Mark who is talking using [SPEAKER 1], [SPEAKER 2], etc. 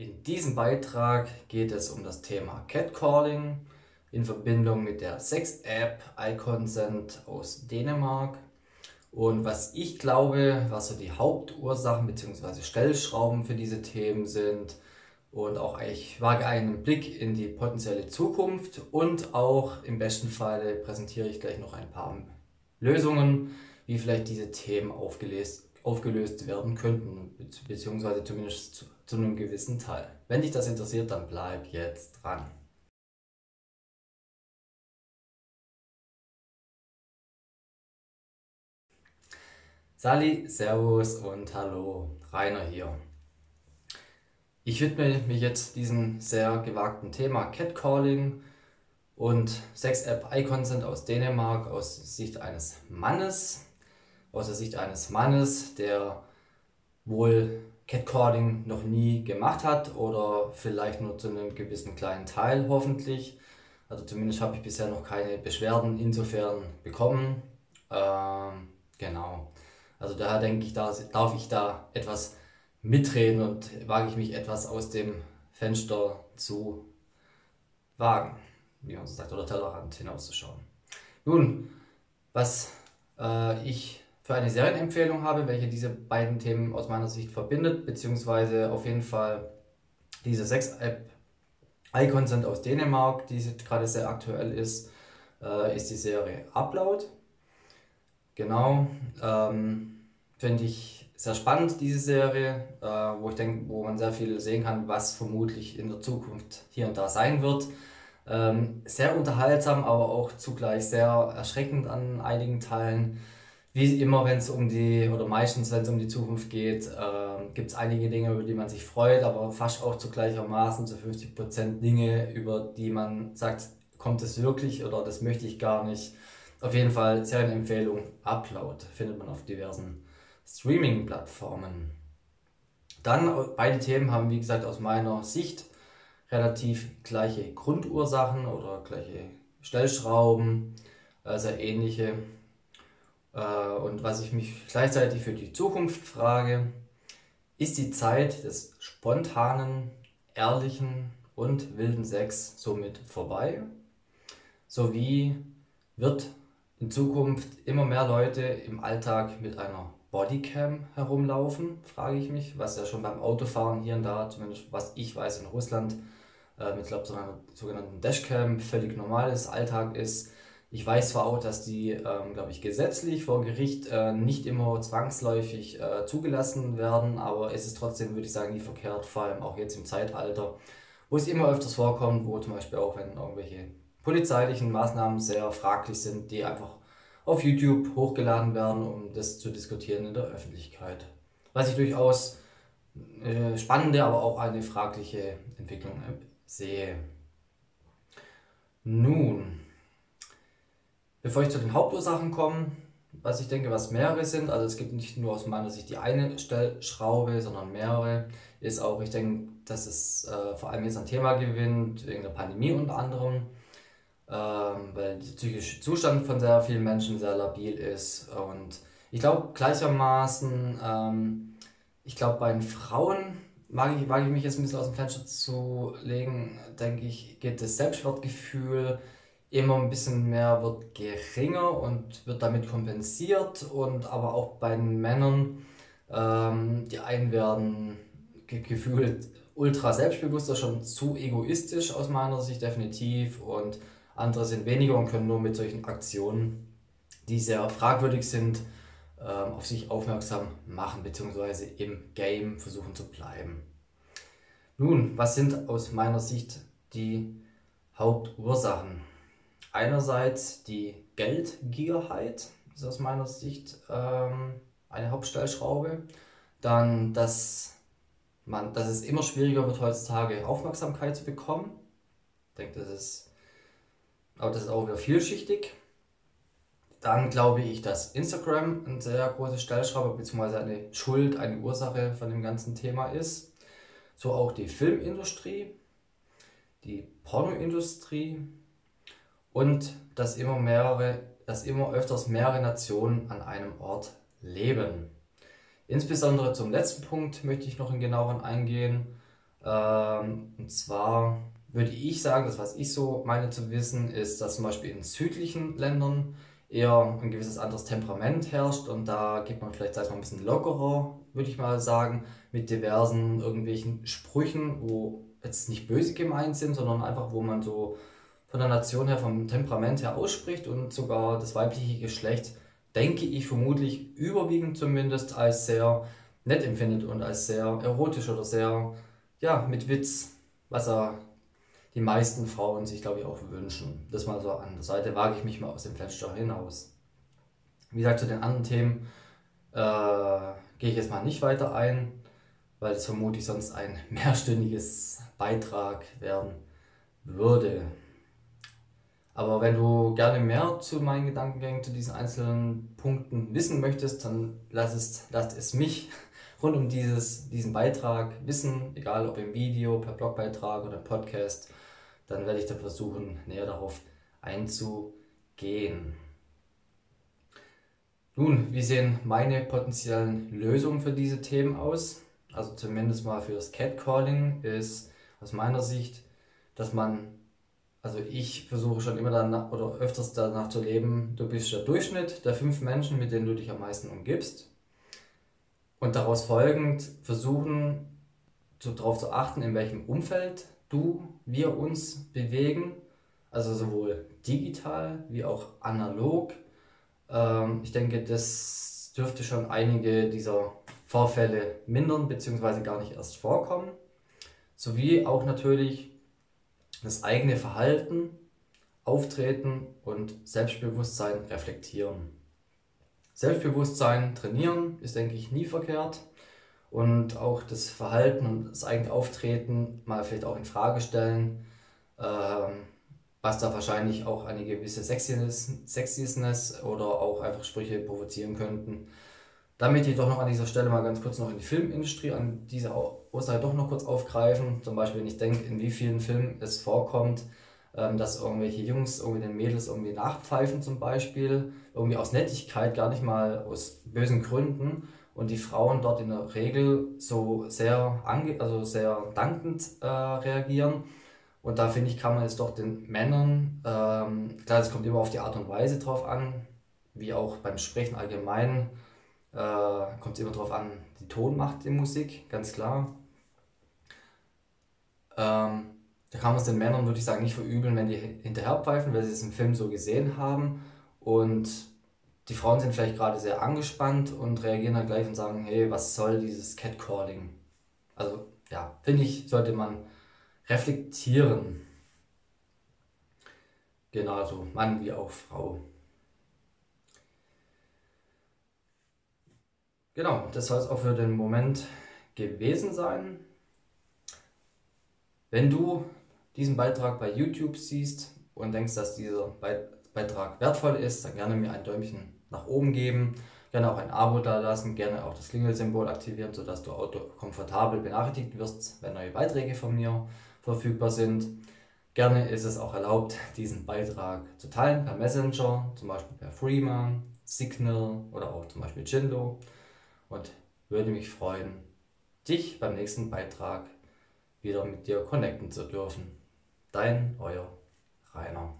[SPEAKER 1] In diesem Beitrag geht es um das Thema Catcalling in Verbindung mit der Sex-App iConsent aus Dänemark und was ich glaube, was so die Hauptursachen bzw. Stellschrauben für diese Themen sind und auch ich wage einen Blick in die potenzielle Zukunft und auch im besten Falle präsentiere ich gleich noch ein paar Lösungen, wie vielleicht diese Themen aufgelöst, aufgelöst werden könnten, beziehungsweise zumindest zu, zu einem gewissen Teil. Wenn dich das interessiert, dann bleib jetzt dran. Sali, Servus und Hallo, Rainer hier. Ich widme mich jetzt diesem sehr gewagten Thema Catcalling und Sex-App iConsent aus Dänemark aus Sicht eines Mannes, aus der Sicht eines Mannes, der wohl Catcalling noch nie gemacht hat oder vielleicht nur zu einem gewissen kleinen Teil hoffentlich. Also zumindest habe ich bisher noch keine Beschwerden insofern bekommen. Ähm, genau. Also daher denke ich, da darf ich da etwas mitreden und wage ich mich etwas aus dem Fenster zu wagen, wie man so sagt, oder Tellerrand hinauszuschauen. Nun, was äh, ich für eine Serienempfehlung habe, welche diese beiden Themen aus meiner Sicht verbindet, beziehungsweise auf jeden Fall diese Sex-App iConsent aus Dänemark, die gerade sehr aktuell ist, äh, ist die Serie Upload. Genau, ähm, finde ich sehr spannend, diese Serie, äh, wo ich denke, wo man sehr viel sehen kann, was vermutlich in der Zukunft hier und da sein wird. Ähm, sehr unterhaltsam, aber auch zugleich sehr erschreckend an einigen Teilen wie immer, wenn es um die, oder meistens, wenn es um die Zukunft geht, äh, gibt es einige Dinge, über die man sich freut, aber fast auch zu gleichermaßen zu 50% Dinge, über die man sagt, kommt es wirklich oder das möchte ich gar nicht. Auf jeden Fall Serienempfehlung Upload findet man auf diversen Streaming-Plattformen. Dann beide Themen haben, wie gesagt, aus meiner Sicht relativ gleiche Grundursachen oder gleiche Stellschrauben, äh, sehr ähnliche äh, und was ich mich gleichzeitig für die Zukunft frage, ist die Zeit des spontanen, ehrlichen und wilden Sex somit vorbei? Sowie wird in Zukunft immer mehr Leute im Alltag mit einer Bodycam herumlaufen, frage ich mich, was ja schon beim Autofahren hier und da, zumindest was ich weiß in Russland, äh, mit glaub, so einer sogenannten Dashcam völlig normales Alltag ist. Ich weiß zwar auch, dass die, ähm, glaube ich, gesetzlich vor Gericht äh, nicht immer zwangsläufig äh, zugelassen werden, aber es ist trotzdem, würde ich sagen, nie verkehrt, vor allem auch jetzt im Zeitalter, wo es immer öfters vorkommt, wo zum Beispiel auch, wenn irgendwelche polizeilichen Maßnahmen sehr fraglich sind, die einfach auf YouTube hochgeladen werden, um das zu diskutieren in der Öffentlichkeit. Was ich durchaus äh, spannende, aber auch eine fragliche Entwicklung äh, sehe. Nun, Bevor ich zu den Hauptursachen komme, was ich denke, was mehrere sind, also es gibt nicht nur aus meiner Sicht die eine Stellschraube, sondern mehrere, ist auch, ich denke, dass es äh, vor allem jetzt ein Thema gewinnt, wegen der Pandemie unter anderem, ähm, weil der psychische Zustand von sehr vielen Menschen sehr labil ist. Und ich glaube gleichermaßen, ähm, ich glaube bei den Frauen, mag ich, mag ich mich jetzt ein bisschen aus dem Fenster zu legen, denke ich, geht das Selbstwertgefühl immer ein bisschen mehr wird geringer und wird damit kompensiert und aber auch bei den Männern, ähm, die einen werden ge gefühlt ultra selbstbewusster, schon zu egoistisch aus meiner Sicht definitiv und andere sind weniger und können nur mit solchen Aktionen, die sehr fragwürdig sind, ähm, auf sich aufmerksam machen bzw. im Game versuchen zu bleiben. Nun, was sind aus meiner Sicht die Hauptursachen? Einerseits die Geldgierheit, ist aus meiner Sicht ähm, eine Hauptstellschraube. Dann, dass, man, dass es immer schwieriger wird heutzutage Aufmerksamkeit zu bekommen. Ich denke, das ist, aber das ist auch wieder vielschichtig. Dann glaube ich, dass Instagram eine sehr große Stellschraube bzw. eine Schuld, eine Ursache von dem ganzen Thema ist. So auch die Filmindustrie, die Pornoindustrie, und dass immer mehrere, dass immer öfters mehrere Nationen an einem Ort leben. Insbesondere zum letzten Punkt möchte ich noch in genaueren eingehen. Ähm, und zwar würde ich sagen, das was ich so meine zu wissen, ist, dass zum Beispiel in südlichen Ländern eher ein gewisses anderes Temperament herrscht und da geht man vielleicht, sag mal, ein bisschen lockerer, würde ich mal sagen, mit diversen irgendwelchen Sprüchen, wo jetzt nicht böse gemeint sind, sondern einfach, wo man so von der Nation her, vom Temperament her ausspricht und sogar das weibliche Geschlecht, denke ich vermutlich überwiegend zumindest als sehr nett empfindet und als sehr erotisch oder sehr, ja, mit Witz, was er die meisten Frauen sich, glaube ich, auch wünschen. Das mal so an der Seite wage ich mich mal aus dem Fenster hinaus. Wie gesagt, zu den anderen Themen äh, gehe ich jetzt mal nicht weiter ein, weil es vermutlich sonst ein mehrstündiges Beitrag werden würde. Aber wenn du gerne mehr zu meinen Gedankengängen zu diesen einzelnen Punkten wissen möchtest, dann lass es, lass es mich rund um dieses, diesen Beitrag wissen, egal ob im Video, per Blogbeitrag oder Podcast dann werde ich da versuchen, näher darauf einzugehen. Nun, wie sehen meine potenziellen Lösungen für diese Themen aus? Also zumindest mal für das Catcalling ist aus meiner Sicht, dass man, also ich versuche schon immer danach oder öfters danach zu leben, du bist der Durchschnitt der fünf Menschen, mit denen du dich am meisten umgibst. Und daraus folgend versuchen, darauf zu achten, in welchem Umfeld du, wir uns bewegen, also sowohl digital wie auch analog. Ähm, ich denke, das dürfte schon einige dieser Vorfälle mindern bzw. gar nicht erst vorkommen. Sowie auch natürlich das eigene Verhalten, Auftreten und Selbstbewusstsein reflektieren. Selbstbewusstsein trainieren ist, denke ich, nie verkehrt und auch das Verhalten und das eigene Auftreten mal vielleicht auch in Frage stellen, ähm, was da wahrscheinlich auch eine gewisse Sexiness, Sexiness oder auch einfach Sprüche provozieren könnten. Damit ich doch noch an dieser Stelle mal ganz kurz noch in die Filmindustrie, an diese Aussage doch noch kurz aufgreifen. Zum Beispiel, wenn ich denke, in wie vielen Filmen es vorkommt, ähm, dass irgendwelche Jungs irgendwie den Mädels irgendwie nachpfeifen zum Beispiel, irgendwie aus Nettigkeit, gar nicht mal aus bösen Gründen und die Frauen dort in der Regel so sehr, ange also sehr dankend äh, reagieren. Und da finde ich, kann man jetzt doch den Männern, ähm, klar, es kommt immer auf die Art und Weise drauf an, wie auch beim Sprechen allgemein, äh, kommt es immer drauf an, die Tonmacht in Musik, ganz klar. Ähm, da kann man es den Männern, würde ich sagen, nicht verübeln, wenn die hinterherpfeifen, weil sie es im Film so gesehen haben. Und die Frauen sind vielleicht gerade sehr angespannt und reagieren dann gleich und sagen, hey, was soll dieses Catcalling? Also ja, finde ich, sollte man reflektieren. Genauso Mann wie auch Frau. Genau, das soll es auch für den Moment gewesen sein. Wenn du diesen Beitrag bei YouTube siehst und denkst, dass dieser Beitrag wertvoll ist, dann gerne mir ein Däumchen nach oben geben. Gerne auch ein Abo da lassen, gerne auch das Klingelsymbol aktivieren, sodass du komfortabel benachrichtigt wirst, wenn neue Beiträge von mir verfügbar sind. Gerne ist es auch erlaubt, diesen Beitrag zu teilen per Messenger, zum Beispiel per Freeman, Signal oder auch zum Beispiel Jindo. Und würde mich freuen, dich beim nächsten Beitrag wieder mit dir connecten zu dürfen. Dein, euer Rainer.